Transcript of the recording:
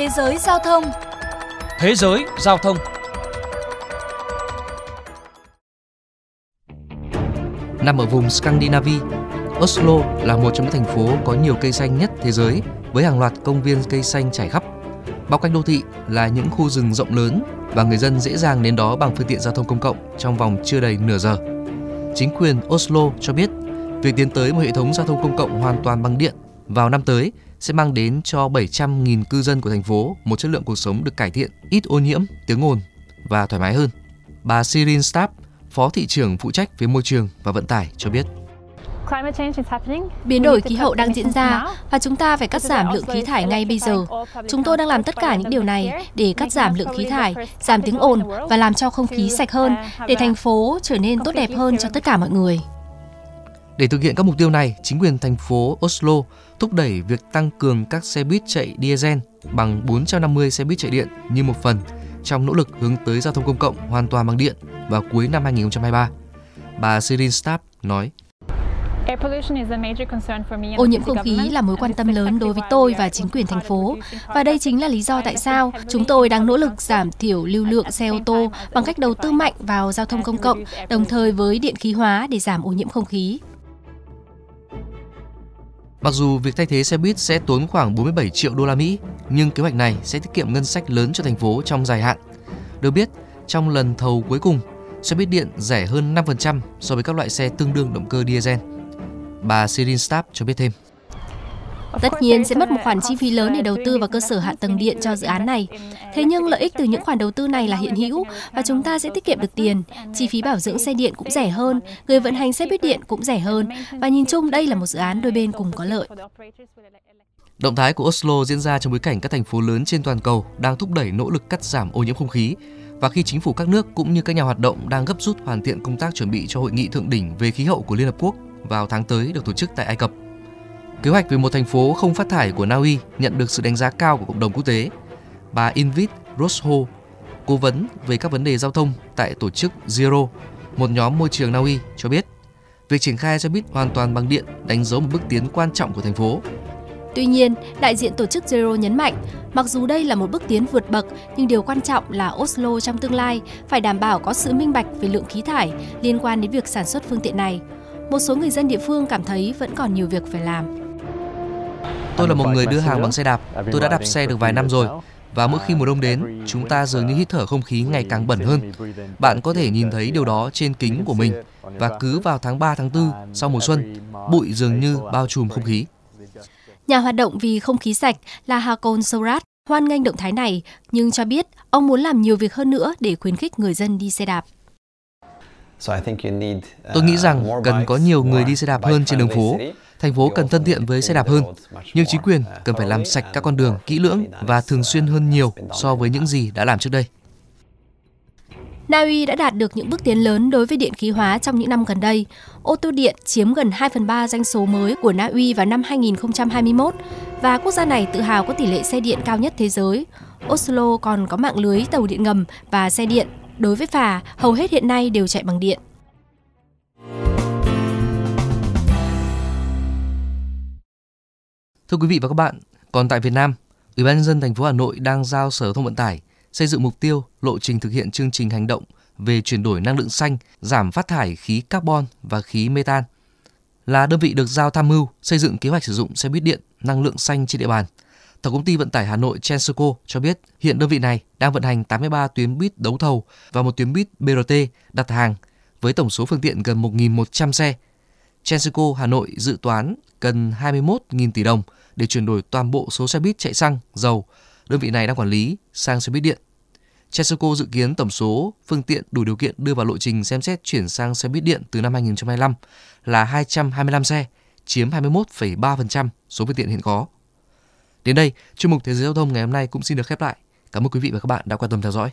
Thế giới giao thông Thế giới giao thông Nằm ở vùng Scandinavia, Oslo là một trong những thành phố có nhiều cây xanh nhất thế giới với hàng loạt công viên cây xanh trải khắp. Bao quanh đô thị là những khu rừng rộng lớn và người dân dễ dàng đến đó bằng phương tiện giao thông công cộng trong vòng chưa đầy nửa giờ. Chính quyền Oslo cho biết việc tiến tới một hệ thống giao thông công cộng hoàn toàn bằng điện vào năm tới sẽ mang đến cho 700.000 cư dân của thành phố một chất lượng cuộc sống được cải thiện, ít ô nhiễm, tiếng ồn và thoải mái hơn. Bà Sirin Stapp, Phó thị trưởng phụ trách về môi trường và vận tải cho biết. Biến đổi khí hậu đang diễn ra và chúng ta phải cắt giảm lượng khí thải ngay bây giờ. Chúng tôi đang làm tất cả những điều này để cắt giảm lượng khí thải, giảm tiếng ồn và làm cho không khí sạch hơn để thành phố trở nên tốt đẹp hơn cho tất cả mọi người. Để thực hiện các mục tiêu này, chính quyền thành phố Oslo thúc đẩy việc tăng cường các xe buýt chạy diesel bằng 450 xe buýt chạy điện như một phần trong nỗ lực hướng tới giao thông công cộng hoàn toàn bằng điện vào cuối năm 2023. Bà Sirin Stapp nói. Ô nhiễm không khí là mối quan tâm lớn đối với tôi và chính quyền thành phố. Và đây chính là lý do tại sao chúng tôi đang nỗ lực giảm thiểu lưu lượng xe ô tô bằng cách đầu tư mạnh vào giao thông công cộng, đồng thời với điện khí hóa để giảm ô nhiễm không khí. Mặc dù việc thay thế xe buýt sẽ tốn khoảng 47 triệu đô la Mỹ, nhưng kế hoạch này sẽ tiết kiệm ngân sách lớn cho thành phố trong dài hạn. Được biết, trong lần thầu cuối cùng, xe buýt điện rẻ hơn 5% so với các loại xe tương đương động cơ diesel. Bà Sirin Stab cho biết thêm. Tất nhiên sẽ mất một khoản chi phí lớn để đầu tư vào cơ sở hạ tầng điện cho dự án này. Thế nhưng lợi ích từ những khoản đầu tư này là hiện hữu và chúng ta sẽ tiết kiệm được tiền. Chi phí bảo dưỡng xe điện cũng rẻ hơn, người vận hành xe buýt điện cũng rẻ hơn và nhìn chung đây là một dự án đôi bên cùng có lợi. Động thái của Oslo diễn ra trong bối cảnh các thành phố lớn trên toàn cầu đang thúc đẩy nỗ lực cắt giảm ô nhiễm không khí và khi chính phủ các nước cũng như các nhà hoạt động đang gấp rút hoàn thiện công tác chuẩn bị cho hội nghị thượng đỉnh về khí hậu của Liên Hợp Quốc vào tháng tới được tổ chức tại Ai Cập. Kế hoạch về một thành phố không phát thải của Na Uy nhận được sự đánh giá cao của cộng đồng quốc tế. Bà Invit Rosho, cố vấn về các vấn đề giao thông tại tổ chức Zero, một nhóm môi trường Na Uy cho biết, việc triển khai xe buýt hoàn toàn bằng điện đánh dấu một bước tiến quan trọng của thành phố. Tuy nhiên, đại diện tổ chức Zero nhấn mạnh, mặc dù đây là một bước tiến vượt bậc, nhưng điều quan trọng là Oslo trong tương lai phải đảm bảo có sự minh bạch về lượng khí thải liên quan đến việc sản xuất phương tiện này. Một số người dân địa phương cảm thấy vẫn còn nhiều việc phải làm. Tôi là một người đưa hàng bằng xe đạp. Tôi đã đạp xe được vài năm rồi. Và mỗi khi mùa đông đến, chúng ta dường như hít thở không khí ngày càng bẩn hơn. Bạn có thể nhìn thấy điều đó trên kính của mình. Và cứ vào tháng 3, tháng 4, sau mùa xuân, bụi dường như bao trùm không khí. Nhà hoạt động vì không khí sạch là Hakon Sorat hoan nghênh động thái này, nhưng cho biết ông muốn làm nhiều việc hơn nữa để khuyến khích người dân đi xe đạp. Tôi nghĩ rằng cần có nhiều người đi xe đạp hơn trên đường phố. Thành phố cần thân thiện với xe đạp hơn, nhưng chính quyền cần phải làm sạch các con đường kỹ lưỡng và thường xuyên hơn nhiều so với những gì đã làm trước đây. Na Uy đã đạt được những bước tiến lớn đối với điện khí hóa trong những năm gần đây. Ô tô điện chiếm gần 2 phần 3 doanh số mới của Na Uy vào năm 2021 và quốc gia này tự hào có tỷ lệ xe điện cao nhất thế giới. Oslo còn có mạng lưới tàu điện ngầm và xe điện. Đối với phà, hầu hết hiện nay đều chạy bằng điện. Thưa quý vị và các bạn, còn tại Việt Nam, Ủy ban nhân dân thành phố Hà Nội đang giao Sở Giao thông Vận tải xây dựng mục tiêu, lộ trình thực hiện chương trình hành động về chuyển đổi năng lượng xanh, giảm phát thải khí carbon và khí metan. Là đơn vị được giao tham mưu xây dựng kế hoạch sử dụng xe buýt điện năng lượng xanh trên địa bàn. Tổng công ty vận tải Hà Nội Chensoco cho biết hiện đơn vị này đang vận hành 83 tuyến buýt đấu thầu và một tuyến buýt BRT đặt hàng với tổng số phương tiện gần 1.100 xe. Chensoco Hà Nội dự toán cần 21.000 tỷ đồng để chuyển đổi toàn bộ số xe buýt chạy xăng, dầu đơn vị này đang quản lý sang xe buýt điện. Chesoco dự kiến tổng số phương tiện đủ điều kiện đưa vào lộ trình xem xét chuyển sang xe buýt điện từ năm 2025 là 225 xe, chiếm 21,3% số phương tiện hiện có. Đến đây, chuyên mục Thế giới giao thông ngày hôm nay cũng xin được khép lại. Cảm ơn quý vị và các bạn đã quan tâm theo dõi.